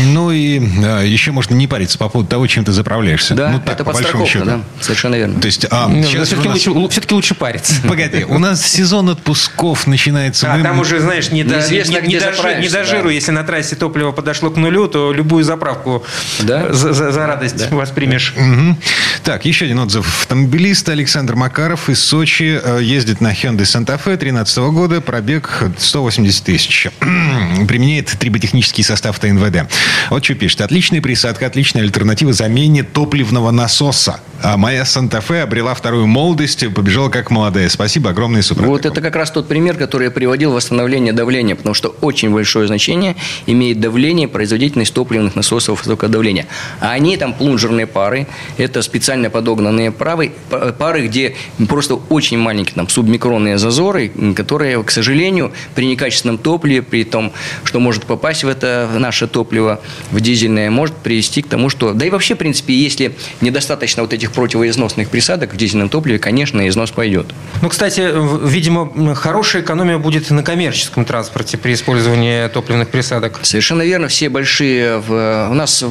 Ну и а, еще можно не париться по поводу того, чем ты заправляешься. Да, ну, так, это по большому счету. Да, совершенно верно. То есть, а, ну, сейчас все-таки, нас... лучше, все-таки лучше париться. *laughs* Погоди, у нас сезон отпусков начинается. А мы... там уже, знаешь, не, до, не, не, до, не до жиру. Да. Если на трассе топливо подошло к нулю, то любую заправку да? за, за, за радость да воспримешь. Угу. Так, еще один отзыв. Автомобилист Александр Макаров из Сочи э, ездит на Hyundai Santa Fe 2013 года, пробег 180 тысяч. *clears throat* Применяет триботехнический состав ТНВД. Вот что пишет. Отличная присадка, отличная альтернатива замене топливного насоса. А моя Santa Fe обрела вторую молодость, побежала как молодая. Спасибо огромное, супер. Вот это как раз тот пример, который я приводил восстановление давления, потому что очень большое значение имеет давление, производительность топливных насосов высокого давления. А они там плунжерные пары. Это специально подогнанные пары, пары, где просто очень маленькие там, субмикронные зазоры, которые, к сожалению, при некачественном топливе, при том, что может попасть в это в наше топливо, в дизельное, может привести к тому, что... Да и вообще, в принципе, если недостаточно вот этих противоизносных присадок в дизельном топливе, конечно, износ пойдет. Ну, кстати, видимо, хорошая экономия будет на коммерческом транспорте при использовании топливных присадок. Совершенно верно. Все большие... У нас,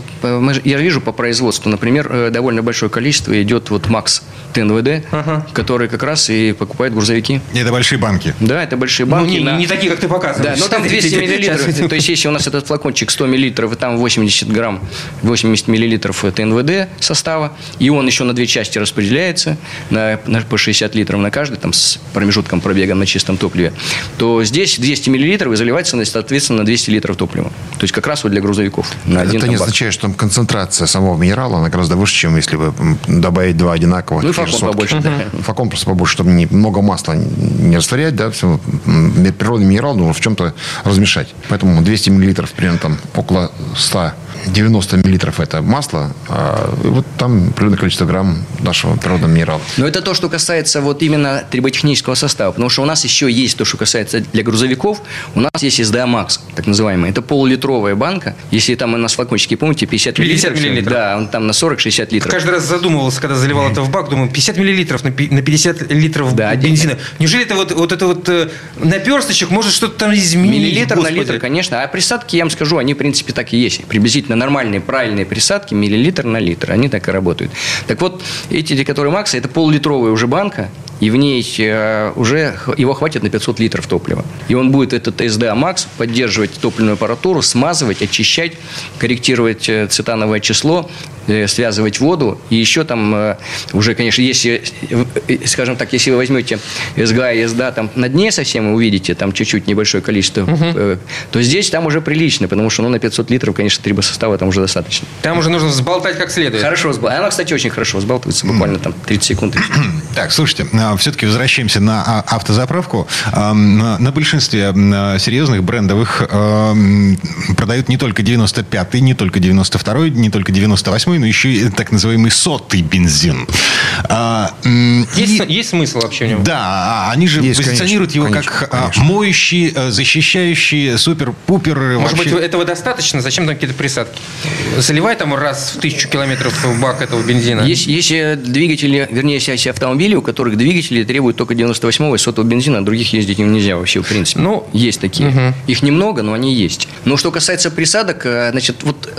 я вижу по производству, например, э, довольно большое количество идет вот МАКС ТНВД, ага. который как раз и покупает грузовики. Это большие банки? Да, это большие ну, банки. Ну, не, на... не такие, как ты показываешь. Да, но там 200 *laughs* миллилитров. То есть, если у нас этот флакончик 100 миллилитров, и там 80 грамм, 80 миллилитров ТНВД состава, и он еще на две части распределяется, на, на, по 60 литров на каждый, там с промежутком пробега на чистом топливе, то здесь 200 миллилитров и заливается, соответственно, на 200 литров топлива. То есть, как раз вот для грузовиков. На это не означает, что там концентрация самого минерала, она гораздо выше, чем если бы добавить два одинаковых. Ну, флакон побольше, угу. да. Флакон просто побольше, чтобы не, много масла не растворять, да, все, природный минерал нужно в чем-то размешать. Поэтому 200 миллилитров, примерно там около 100 90 миллилитров это масло, а вот там определенное количество грамм нашего природного минерала. Но это то, что касается вот именно триботехнического состава, потому что у нас еще есть то, что касается для грузовиков, у нас есть SDA Max, так называемая. Это полулитровая банка, если там у нас флакончики, помните, 50 миллилитров. 50 миллилитров. Да, он там на 40-60 литров. Каждый раз задумывался, когда заливал это в бак, думаю, 50 миллилитров на 50 литров да, бензина. Неужели это вот, вот это вот э, наперсточек может что-то там изменить? Миллилитр Господи. на литр, конечно. А присадки, я вам скажу, они, в принципе, так и есть. Приблизительно нормальные, правильные присадки миллилитр на литр. Они так и работают. Так вот, эти, которые Макса, это пол-литровая уже банка, и в ней э, уже его хватит на 500 литров топлива. И он будет этот SDA Max поддерживать топливную аппаратуру, смазывать, очищать, корректировать э, цитановое число, связывать воду. И еще там уже, конечно, если, скажем так, если вы возьмете SGA и SDA там на дне совсем вы увидите там чуть-чуть небольшое количество, угу. то здесь там уже прилично, потому что ну, на 500 литров, конечно, трибосостава там уже достаточно. Там уже нужно взболтать как следует. Хорошо взболтать. Она, кстати, очень хорошо взбалтывается, буквально там 30 секунд. *clears throat* Так, слушайте, а, все-таки возвращаемся на а, автозаправку. На большинстве серьезных брендовых продают не только 95-й, не только 92-й, не только 98-й, но еще и так называемый сотый бензин. А, есть, и, есть смысл вообще в нем? Да, а они же есть, позиционируют конечно, его конечно, как а, конечно. моющий, э, защищающий, супер-пупер. Может вообще... быть, этого достаточно? Зачем там какие-то присадки? Заливай там раз в тысячу километров в бак этого бензина. Есть, есть э, двигатели, вернее, есть автомобили, у которых двигатели требуют только 98-го и 100 бензина, а других ездить им нельзя вообще, в принципе. Ну, есть такие. Угу. Их немного, но они есть. Но что касается присадок, э, значит, вот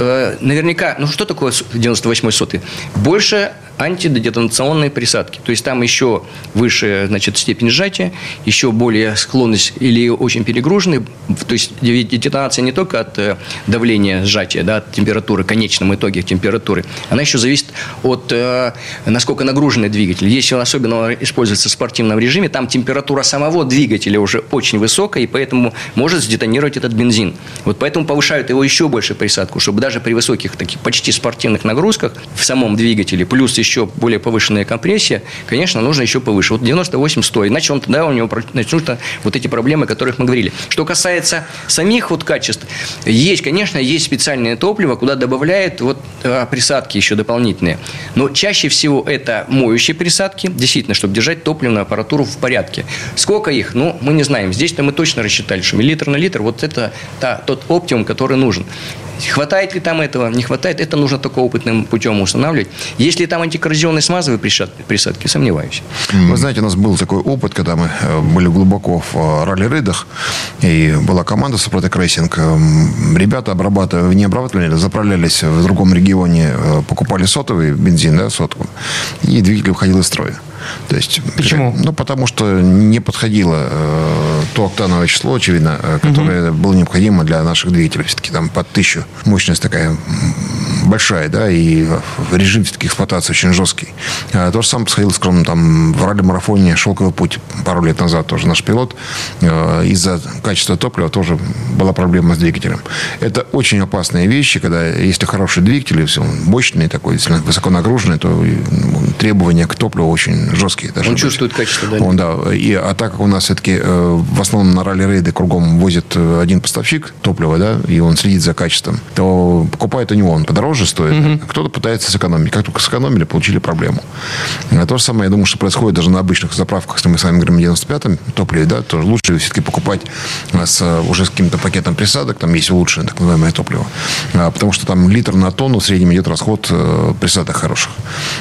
наверняка, ну что такое 98-й сотый? Больше антидетонационные присадки. То есть там еще выше значит, степень сжатия, еще более склонность или очень перегруженный. То есть детонация не только от э, давления сжатия, да, от температуры, конечном итоге температуры, она еще зависит от э, насколько нагруженный двигатель. Если он особенно используется в спортивном режиме, там температура самого двигателя уже очень высокая, и поэтому может сдетонировать этот бензин. Вот поэтому повышают его еще больше присадку, чтобы даже при высоких таких почти спортивных нагрузках в самом двигателе, плюс еще еще более повышенная компрессия, конечно, нужно еще повыше. Вот 98-100, иначе он тогда у него начнутся вот эти проблемы, о которых мы говорили. Что касается самих вот качеств, есть, конечно, есть специальное топливо, куда добавляют вот а, присадки еще дополнительные. Но чаще всего это моющие присадки, действительно, чтобы держать топливную аппаратуру в порядке. Сколько их? Ну, мы не знаем. Здесь-то мы точно рассчитали, что миллилитр на литр, вот это та, тот оптимум, который нужен. Хватает ли там этого, не хватает, это нужно только опытным путем устанавливать. Если там антикоррозионные смазовые присадки, сомневаюсь. Вы знаете, у нас был такой опыт, когда мы э, были глубоко в э, ралли-рейдах, и была команда Супротек Racing. Эм, ребята обрабатывали, не обрабатывали, заправлялись в другом регионе, э, покупали сотовый бензин, да, сотку, и двигатель выходил из строя. То есть, Почему? Ну, потому что не подходило э, то октановое число, очевидно, э, которое угу. было необходимо для наших двигателей. Все-таки там под тысячу мощность такая большая, да, и режим все-таки эксплуатации очень жесткий. А, то же самое происходило, скажем, там в ралли-марафоне «Шелковый путь» пару лет назад тоже наш пилот э, из-за качества топлива тоже была проблема с двигателем. Это очень опасные вещи, когда если хороший двигатель, все мощный такой, если высоко нагруженный, то ну, требования к топливу очень жесткие. Он быть. чувствует качество, да? Он, да. И, а так как у нас все-таки э, в основном на ралли-рейды кругом возит э, один поставщик топлива, да, и он следит за качеством, то покупает у него он подороже, дороже стоит. Угу. Кто-то пытается сэкономить. Как только сэкономили, получили проблему. А то же самое, я думаю, что происходит даже на обычных заправках, если мы с вами говорим о 95-м топливе, да, то лучше все-таки покупать с, уже с каким-то пакетом присадок, там есть улучшенное так называемое топливо. А, потому что там литр на тонну в среднем идет расход э, присадок хороших.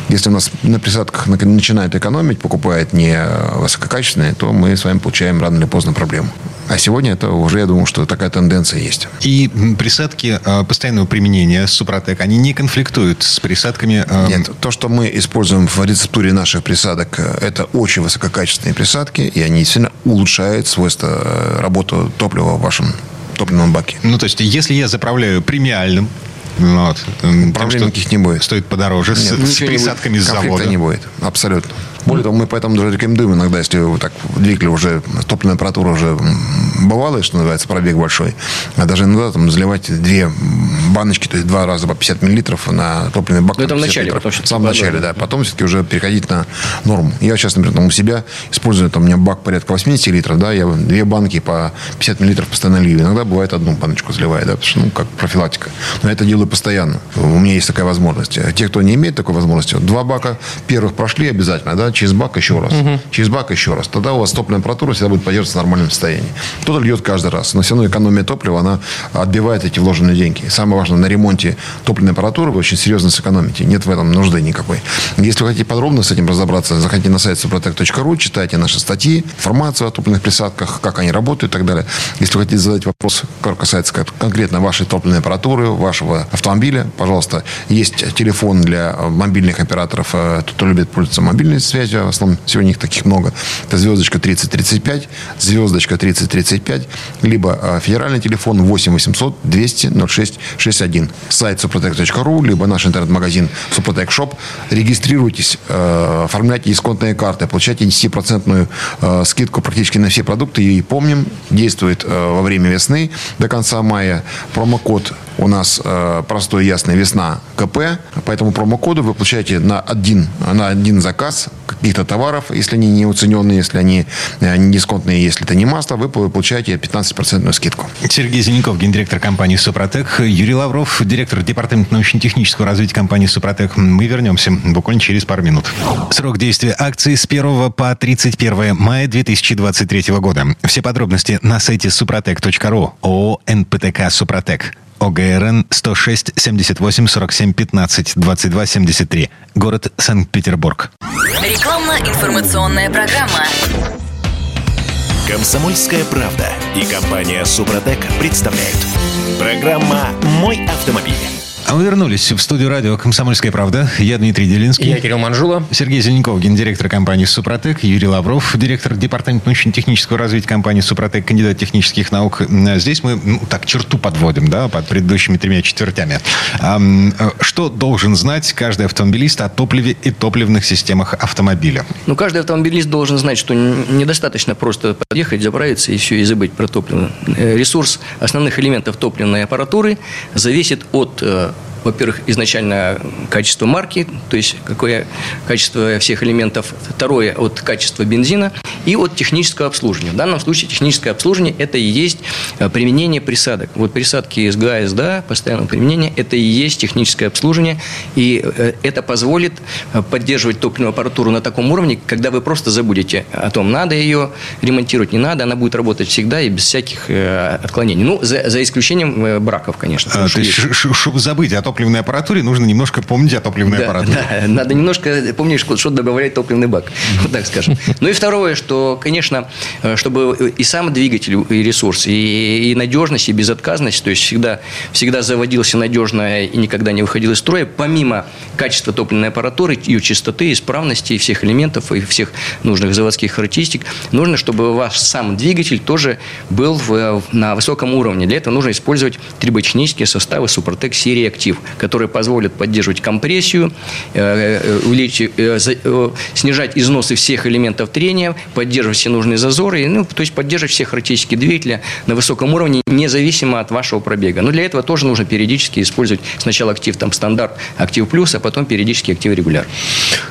Если у нас на присадках начинает экономить, покупает не высококачественные, то мы с вами получаем рано или поздно проблему. А сегодня это уже, я думаю, что такая тенденция есть. И присадки э, постоянного применения Супротек, они не конфликтуют с присадками? Э... Нет, то, что мы используем в рецептуре наших присадок, э, это очень высококачественные присадки, и они сильно улучшают свойства э, работы топлива в вашем топливном баке. Ну, то есть, если я заправляю премиальным, вот, Проблем никаких не будет. Стоит подороже, Нет, с, с присадками с завода. не будет, абсолютно. Более того, мы поэтому даже рекомендуем иногда, если так двигатель уже, топливная аппаратура уже бывалая, что называется, пробег большой, а даже иногда там заливать две баночки, то есть два раза по 50 миллилитров на топливный бак. Но это в начале, потом В самом начале, да. Потом все-таки уже переходить на норму. Я сейчас, например, там у себя использую, там у меня бак порядка 80 литров, да, я две банки по 50 миллилитров постоянно лью. Иногда бывает одну баночку заливаю, да, потому что, ну, как профилактика. Но я это делаю постоянно. У меня есть такая возможность. А те, кто не имеет такой возможности, два бака первых прошли обязательно, да, через бак еще раз. Угу. Через бак еще раз. Тогда у вас топливная аппаратура всегда будет поддерживаться в нормальном состоянии. Кто-то льет каждый раз. Но все равно экономия топлива, она отбивает эти вложенные деньги. Самое важное, на ремонте топливной аппаратуры вы очень серьезно сэкономите. Нет в этом нужды никакой. Если вы хотите подробно с этим разобраться, заходите на сайт suprotec.ru, читайте наши статьи, информацию о топливных присадках, как они работают и так далее. Если вы хотите задать вопрос, который касается конкретно вашей топливной аппаратуры, вашего автомобиля, пожалуйста, есть телефон для мобильных операторов, э, кто любит пользоваться мобильной связью, в основном сегодня их таких много. Это звездочка 3035, звездочка 3035, либо э, федеральный телефон 8 800 200 06 61. Сайт suprotec.ru, либо наш интернет-магазин Suprotec Shop. Регистрируйтесь, э, оформляйте дисконтные карты, получайте 10% э, скидку практически на все продукты. И помним, действует во время весны до конца мая промокод у нас э, простой ясный весна КП. По этому промокоду вы получаете на один, на один заказ каких-то товаров, если они не уцененные, если они э, не дисконтные, если это не масло, вы получаете 15% скидку. Сергей Зеленков, гендиректор компании «Супротек». Юрий Лавров, директор департамента научно-технического развития компании «Супротек». Мы вернемся буквально через пару минут. Срок действия акции с 1 по 31 мая 2023 года. Все подробности на сайте супротек.ру. ООО «НПТК Супротек». ОГРН 106 78 47 15 22 73. Город Санкт-Петербург. Рекламно-информационная программа. Комсомольская правда и компания Супротек представляют. Программа «Мой автомобиль». А мы вернулись в студию радио «Комсомольская правда». Я Дмитрий Делинский. Я Кирилл Манжула. Сергей Зеленков, гендиректор компании «Супротек». Юрий Лавров, директор департамента научно-технического развития компании «Супротек», кандидат технических наук. Здесь мы ну, так черту подводим, да, под предыдущими тремя четвертями. А, что должен знать каждый автомобилист о топливе и топливных системах автомобиля? Ну, каждый автомобилист должен знать, что недостаточно просто подъехать, заправиться и все, и забыть про топливо. Э, ресурс основных элементов топливной аппаратуры зависит от э, во-первых, изначально качество марки, то есть какое качество всех элементов. Второе, от качества бензина и от технического обслуживания. В данном случае техническое обслуживание – это и есть э, применение присадок. Вот присадки СГА, СДА, постоянного применения – это и есть техническое обслуживание. И э, это позволит э, поддерживать топливную аппаратуру на таком уровне, когда вы просто забудете о том, надо ее ремонтировать, не надо, она будет работать всегда и без всяких отклонений. Ну, за, за исключением браков, конечно. А, чтобы забыть о топливной аппаратуре, нужно немножко помнить о топливной да, аппаратуре. Да, надо немножко помнишь, что добавлять топливный бак, вот так скажем. Ну и второе, что, конечно, э, чтобы и сам двигатель, и ресурс, и, и надежность, и безотказность, то есть всегда, всегда заводился надежно и никогда не выходил из строя, помимо качества топливной аппаратуры, ее чистоты, исправности, всех элементов и всех нужных заводских характеристик, нужно, чтобы ваш сам двигатель тоже был в, на высоком уровне. Для этого нужно использовать трибочнические составы Супротек серии Актив которые позволят поддерживать компрессию, э, э, увеличить, э, снижать износы всех элементов трения, поддерживать все нужные зазоры, ну, то есть поддерживать все характеристики двигателя на высоком уровне, независимо от вашего пробега. Но для этого тоже нужно периодически использовать сначала актив там стандарт, актив плюс, а потом периодически актив регуляр.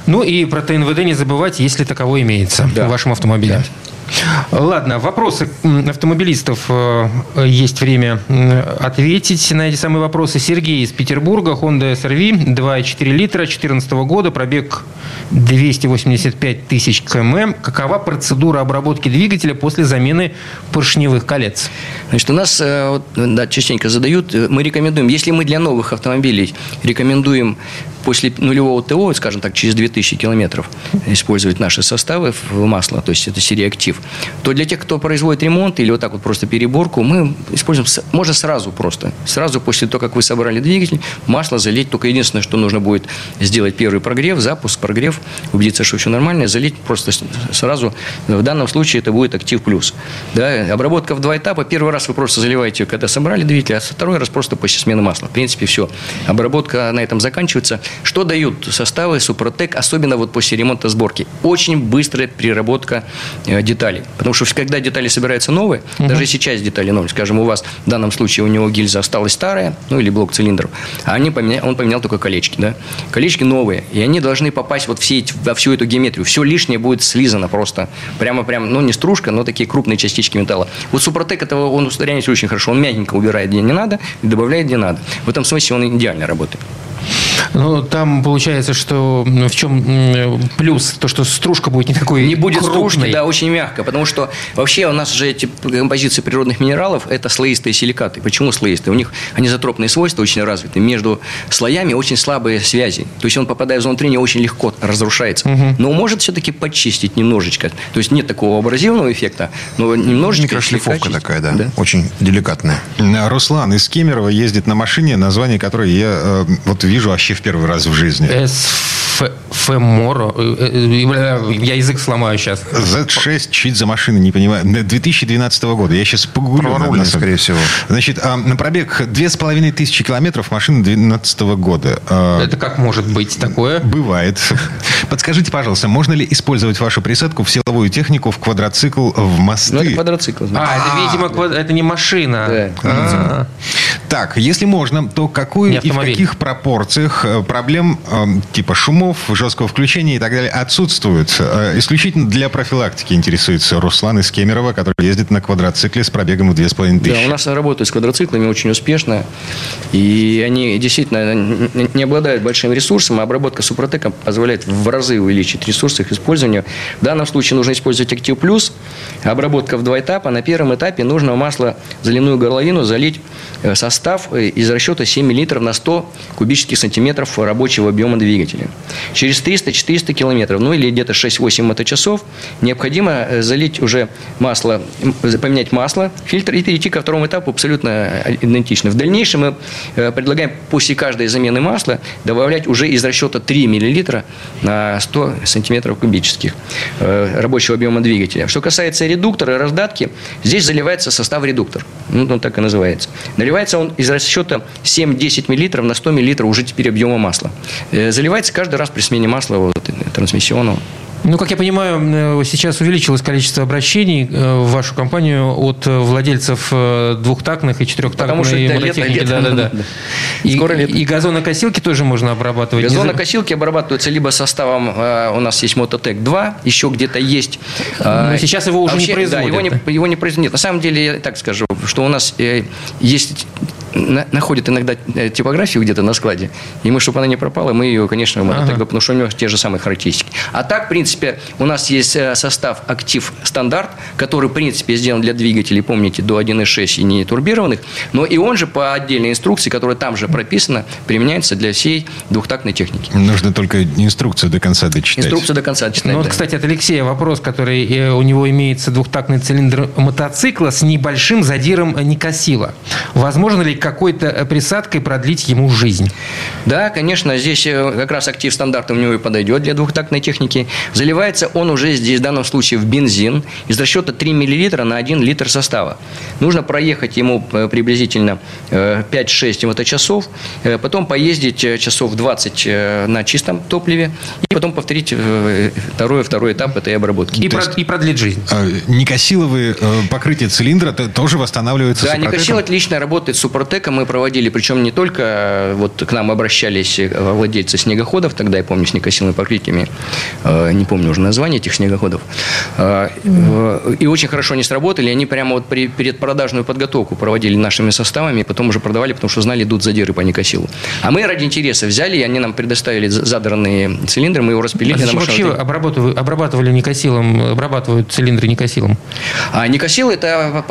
Ну и про ТНВД не забывать, если таково имеется да. в вашем автомобиле. Да. Ладно, вопросы автомобилистов. Э, есть время ответить на эти самые вопросы. Сергей из Петербурга, Honda SRV, 2,4 литра, 2014 года, пробег 285 тысяч км. Какова процедура обработки двигателя после замены поршневых колец? Значит, у нас э, да, частенько задают, э, мы рекомендуем, если мы для новых автомобилей рекомендуем после нулевого ТО, скажем так, через 2000 километров использовать наши составы в масло, то есть это серия актив, то для тех, кто производит ремонт или вот так вот просто переборку, мы используем, можно сразу просто, сразу после того, как вы собрали двигатель, масло залить, только единственное, что нужно будет сделать первый прогрев, запуск, прогрев, убедиться, что все нормально, залить просто сразу, в данном случае это будет актив плюс. Да, обработка в два этапа, первый раз вы просто заливаете, когда собрали двигатель, а второй раз просто после смены масла. В принципе, все. Обработка на этом заканчивается. Что дают составы Супротек, особенно вот после ремонта сборки? Очень быстрая переработка э, деталей. Потому что когда детали собираются новые, угу. даже сейчас детали новые, скажем, у вас в данном случае у него гильза осталась старая, ну или блок цилиндров, а они поменя... он поменял только колечки, да? Колечки новые, и они должны попасть вот все во всю эту геометрию. Все лишнее будет слизано просто. Прямо-прямо, ну не стружка, но такие крупные частички металла. Вот Супротек этого он устраняется очень хорошо. Он мягенько убирает, где не надо, и добавляет, где надо. В этом смысле он идеально работает. Ну, там получается, что в чем плюс? То, что стружка будет не такой Не будет крупной. стружки, да, очень мягко. Потому что вообще у нас же эти композиции природных минералов – это слоистые силикаты. Почему слоистые? У них анизотропные свойства очень развиты. Между слоями очень слабые связи. То есть он, попадая в зону трения, очень легко разрушается. Угу. Но может все-таки почистить немножечко. То есть нет такого абразивного эффекта, но немножечко Микрошлифовка такая, да. да. Очень деликатная. Руслан из Кемерово ездит на машине, название которой я э, вот вижу вообще в первый раз в жизни? Феморо. Э, э, я язык сломаю сейчас. Z6, чуть за машины, не понимаю. 2012 года. Я сейчас погуглю. Праворульный, скорее всего. Значит, а, на пробег две с половиной тысячи километров машины 2012 года. А, Это как может быть такое? Бывает. *laughs* Подскажите, пожалуйста, можно ли использовать вашу присадку в силовую технику, в квадроцикл, в мосты? Ну, это квадроцикл. А, это, видимо, это не машина. Да. Так, если можно, то какую и в каких пропорциях э, проблем э, типа шумов, жесткого включения и так далее отсутствуют? Э, Исключительно для профилактики интересуется Руслан из Кемерово, который ездит на квадроцикле с пробегом в 2500 Да, у нас работают с квадроциклами очень успешно. И они действительно не- обладают большим ресурсом, а обработка супротека позволяет в разы увеличить ресурсы их использования. В данном случае нужно использовать Актив Плюс. Обработка в два этапа. На первом этапе нужно масло заливную горловину залить э, состав э, из расчета 7 мл на 100 кубических сантиметров рабочего объема двигателя. Через 300-400 километров, ну или где-то 6-8 моточасов, необходимо э, залить уже масло, поменять масло, фильтр и перейти ко второму этапу абсолютно э, идентично. В дальнейшем мы предлагаем после каждой замены масла добавлять уже из расчета 3 мл на 100 сантиметров кубических рабочего объема двигателя. Что касается редуктора раздатки, здесь заливается состав редуктор. Ну, он так и называется. Наливается он из расчета 7-10 мл на 100 мл уже теперь объема масла. Э, Заливается каждый раз при смене масла вот, э, трансмиссионного. Ну, как я понимаю, э, сейчас увеличилось количество обращений в вашу компанию от владельцев двухтактных и Потому что четырехтактной это лето, мототехники. лето. Да-да-да. *laughs* Да. И, Скоро лето. и газонокосилки тоже можно обрабатывать. Не Газонокосилки обрабатываются либо составом, у нас есть Мототек-2, еще где-то есть. Но сейчас его уже не вообще, производят, Да, его не, да? его не производят. Нет, на самом деле, я так скажу, что у нас есть на- находят иногда э, типографию где-то на складе, и мы, чтобы она не пропала, мы ее, конечно, Ага. потому что у него те же самые характеристики. А так, в принципе, у нас есть э, состав актив стандарт, который, в принципе, сделан для двигателей, помните, до 1.6 и не турбированных, но и он же по отдельной инструкции, которая там же прописана, применяется для всей двухтактной техники. Нужно только инструкцию до конца дочитать. Инструкцию до конца читать. Ну, вот, да. кстати, от Алексея вопрос, который э, у него имеется двухтактный цилиндр мотоцикла с небольшим задиром Никосила. Возможно ли какой-то э, присадкой продлить ему жизнь? Да, конечно, здесь э, как раз актив стандарта у него и подойдет для двухтактной техники. Заливается он уже здесь в данном случае в бензин из расчета 3 мл на 1 литр состава. Нужно проехать ему э, приблизительно э, 5-6 моточасов, э, потом поездить часов 20 э, на чистом топливе и потом повторить второй, второй этап этой обработки. И, То прод- есть- и продлить жизнь. Э, Никосиловые э, покрытие цилиндра тоже восстанавливается Да? Никосил отлично работает с Супротеком. Мы проводили, причем не только э, вот к нам обращались э, владельцы снегоходов, тогда я помню с Никосиловыми покрытиями, э, не помню уже название этих снегоходов, и очень хорошо они сработали. Они прямо вот при, перед продажную подготовку проводили нашими составами, и потом уже продавали, потому что знали, идут задиры по Никосилу. А мы ради интереса взяли, и они нам предоставили за- задранные цилиндры, мы его распилили А на вообще обрабатывали, обрабатывали Никосилом, обрабатывают цилиндры Никосилом? А Никосил это,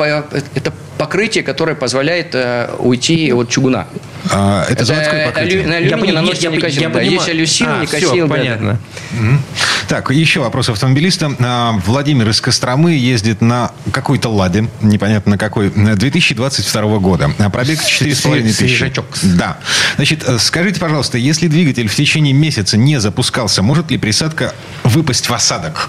это покрытие, которое позволяет э, уйти от чугуна. А, это заводское покрытие? алю- на Я алюминий наносится я- я- да. понимаю. Есть алюсил, А, никосил. всё, да, да. понятно. Так, еще вопрос автомобилиста. А, Владимир из Костромы ездит на какой-то «Ладе», непонятно на какой, 2022 года. А Пробег 4,5 тысячи. Свежачок. Да. Значит, э, скажите, пожалуйста, если двигатель в течение месяца не запускался, может ли присадка выпасть в осадок?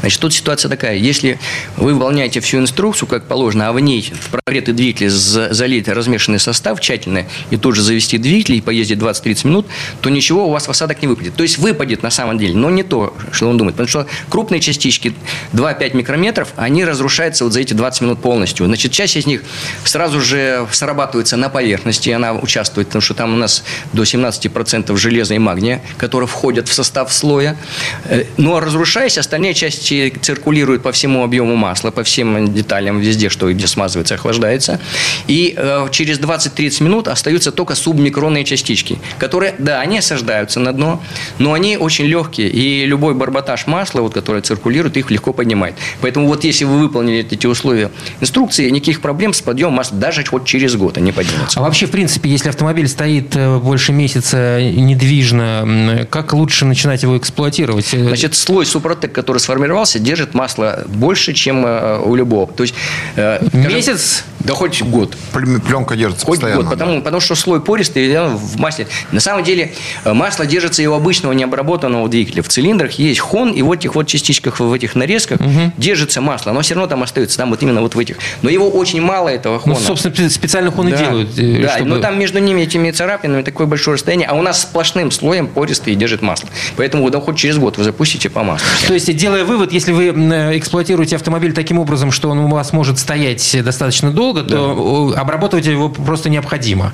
Значит, тут ситуация такая. Если вы выполняете всю инструкцию, как положено, а в ней в прогретый двигатель за- залить размешанный состав тщательно и тут же завести двигатель и поездить 20-30 минут, то ничего у вас в осадок не выпадет. То есть выпадет на самом деле, но не то, что он думает. Потому что крупные частички 2-5 микрометров, они разрушаются вот за эти 20 минут полностью. Значит, часть из них сразу же срабатывается на поверхности, она участвует, потому что там у нас до 17% железа и магния, которые входят в состав слоя. Э, Но разрушаясь, остальные части циркулируют по всему объему масла, по всем деталям, везде, что где смазывается, охлаждается. И э, через 20-30 минут остаются только субмикронные частички, которые, да, они осаждаются на дно, но они очень легкие, и любой барботаж масла, вот, который циркулирует, их легко поднимает. Поэтому вот если вы выполнили эти условия инструкции, никаких проблем с подъемом масла даже вот через год они поднимутся. А вообще, в принципе, если автомобиль стоит э, больше месяца недвижно, как лучше начинать его эксплуатировать? Э, Значит, слой супротек, который сформировался, держит масло больше, чем э, у любого. То есть, э, Месяц? Да хоть год. Пленка держится Хоть постоянно. год, потому, потому что слой пористый и он в масле. На самом деле э, масло держится и у обычного необработанного двигателя. В цилиндрах есть хон, и в этих вот частичках, в этих нарезках держится масло. Оно все равно там остается, там вот именно вот в этих. Но его очень мало, этого Ну, хона. собственно, специально он и Да. делают. э, Да, чтобы- но там между ними этими царапинами такое большое расстояние, а у нас сплошным слоем пористый держит масло. Поэтому да, хоть через год вы запустите по маслу. То есть, делая вывод, если вы э, эксплуатируете автомобиль таким образом, что он у вас может стоять достаточно долго, долго, то э, обрабатывать его просто необходимо.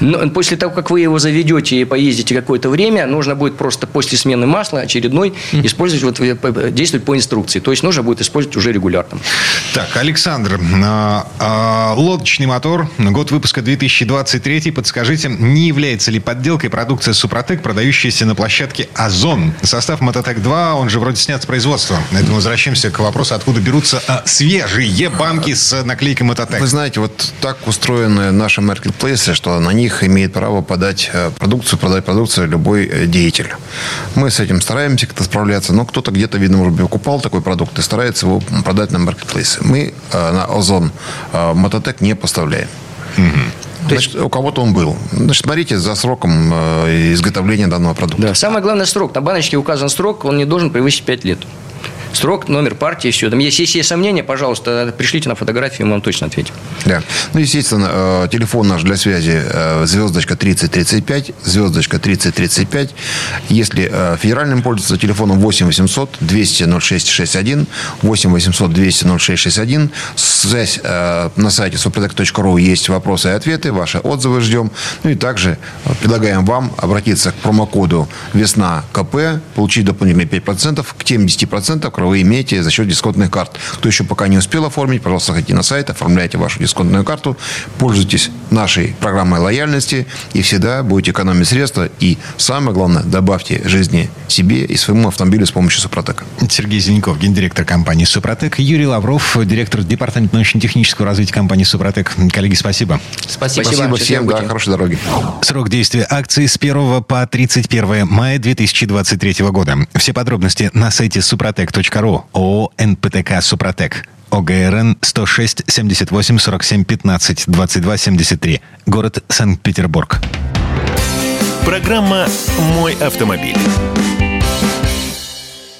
Но после того, как вы его заведете и поездите какое-то время, нужно будет просто после смены масла очередной использовать, вот, э, действовать по инструкции. То есть нужно будет использовать уже регулярно. Так, Александр, а, а, лодочный мотор, год выпуска 2023. Подскажите, не является ли подделкой продукция Супротек, продающаяся на площадке Озон? Состав Мототек-2, он же вроде снят с производства. Поэтому возвращаемся к вопросу, откуда берутся а, свежие банки с наклейкой Мототек. Вы знаете, вот так устроены наши маркетплейсы, что на них имеет право подать э, продукцию, продать продукцию любой э, деятель. Мы с этим стараемся как-то справляться, но кто-то где-то, видно, может быть, покупал такой продукт и старается его продать на маркетплейсы. Мы э, на Озон Мототек не поставляем. Значит, у кого-то он был. Значит, смотрите за сроком изготовления данного продукта. Да. Самый главный срок. На баночке указан срок, он не должен превысить 5 лет срок, номер партии, все. Там есть, есть сомнения, пожалуйста, пришлите на фотографию, мы вам точно ответим. Да. Ну, естественно, э, телефон наш для связи э, звездочка 3035, звездочка 3035. Если э, федеральным пользуется телефоном 8 800 200 0661, 8 800 200 0661. Связь на сайте suprotec.ru есть вопросы и ответы, ваши отзывы ждем. Ну и также предлагаем вам обратиться к промокоду «Весна КП», получить дополнительные 5% к тем 10%, вы имеете за счет дисконтных карт. Кто еще пока не успел оформить, пожалуйста, заходите на сайт, оформляйте вашу дисконтную карту, пользуйтесь нашей программой лояльности и всегда будете экономить средства. И самое главное, добавьте жизни себе и своему автомобилю с помощью Супротека. Сергей Зеленков, гендиректор компании Супротек. Юрий Лавров, директор департамента научно-технического развития компании Супротек. Коллеги, спасибо. Спасибо, спасибо всем. Да, хорошей дороги. Срок действия акции с 1 по 31 мая 2023 года. Все подробности на сайте suprotec.ru Ру. ООО «НПТК Супротек». ОГРН 106 78 47 15 22 73. Город Санкт-Петербург. Программа «Мой автомобиль».